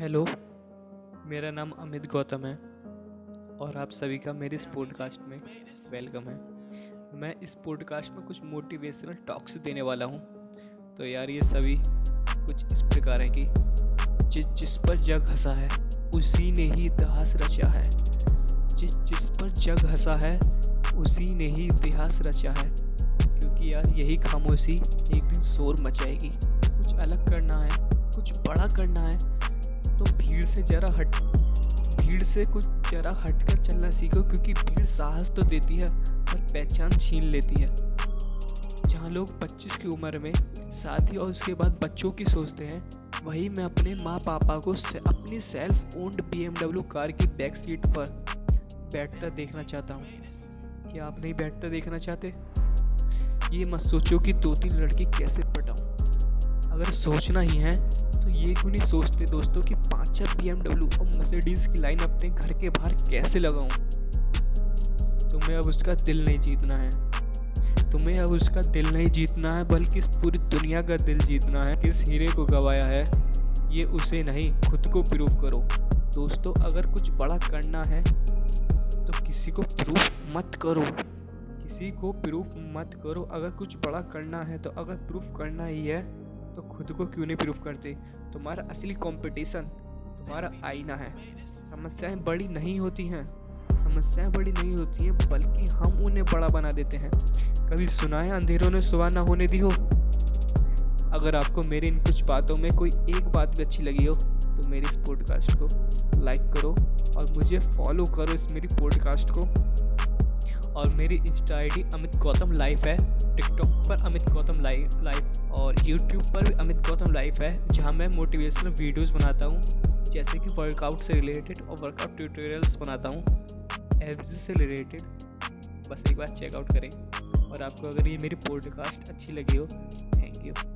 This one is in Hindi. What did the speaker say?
हेलो, मेरा नाम अमित गौतम है और आप सभी का मेरे इस पॉडकास्ट में वेलकम है। मैं इस पॉडकास्ट में कुछ मोटिवेशनल टॉक्स देने वाला हूँ। तो यार, ये सभी कुछ इस प्रकार है कि जिस जिस पर जग हंसा है, उसी ने ही इतिहास रचा है। जिस जिस पर जग हंसा है, उसी ने ही इतिहास रचा है। क्योंकि यार, यही खामोशी एक दिन शोर मचाएगी। कुछ अलग करना है, कुछ बड़ा करना है तो भीड़ से जरा हट भीड़ से कुछ जरा हटकर चलना सीखो क्योंकि भीड़ साहस तो देती है पर पहचान छीन लेती है। जहाँ लोग 25 की उम्र में शादी और उसके बाद बच्चों की सोचते हैं वही मैं अपने माँ पापा को से, अपनी सेल्फ ओन्ड बी कार की बैक सीट पर बैठता देखना चाहता हूँ। क्या आप नहीं बैठता देखना चाहते? ये मत सोचो कि दो तीन लड़की कैसे पटाऊँ। अगर सोचना ही है तो ये क्यों नहीं सोचते दोस्तों कि पाँच छः बी और मर्सिडीज की लाइन अपने घर के बाहर कैसे लगाऊँ? तुम्हें अब उसका दिल नहीं जीतना है। तुम्हें अब उसका दिल नहीं जीतना है, बल्कि इस पूरी दुनिया का दिल जीतना है। किस हीरे को गवाया है, ये उसे नहीं, खुद को प्रूव करो। दोस्तों, अगर कुछ बड़ा करना है तो किसी को प्रूफ मत करो। किसी को प्रूफ मत करो। अगर कुछ बड़ा करना है तो अगर प्रूफ करना ही है तो खुद को क्यों नहीं प्रूफ करते? तुम्हारा असली कंपटीशन तुम्हारा आईना है। समस्याएँ बड़ी नहीं होती हैं। समस्याएँ बड़ी नहीं होती हैं, बल्कि हम उन्हें बड़ा बना देते हैं। कभी सुना है अंधेरों ने सुबह ना होने दी हो। अगर आपको मेरी इन कुछ बातों में कोई एक बात भी अच्छी लगी हो तो मेरी इस पॉडकास्ट को लाइक करो और मुझे फॉलो करो इस मेरी पॉडकास्ट को। और मेरी insta ID Amit Gautam life है। टिकटॉक पर अमित गौतम लाइव लाइव और यूट्यूब पर भी अमित गौतम लाइफ है, जहाँ मैं मोटिवेशनल वीडियोस बनाता हूँ, जैसे कि वर्कआउट से रिलेटेड और वर्कआउट ट्यूटोरियल्स बनाता हूँ। एब्स से रिलेटेड बस एक बार चेकआउट करें। और आपको अगर ये मेरी पॉडकास्ट अच्छी लगी हो थैंक यू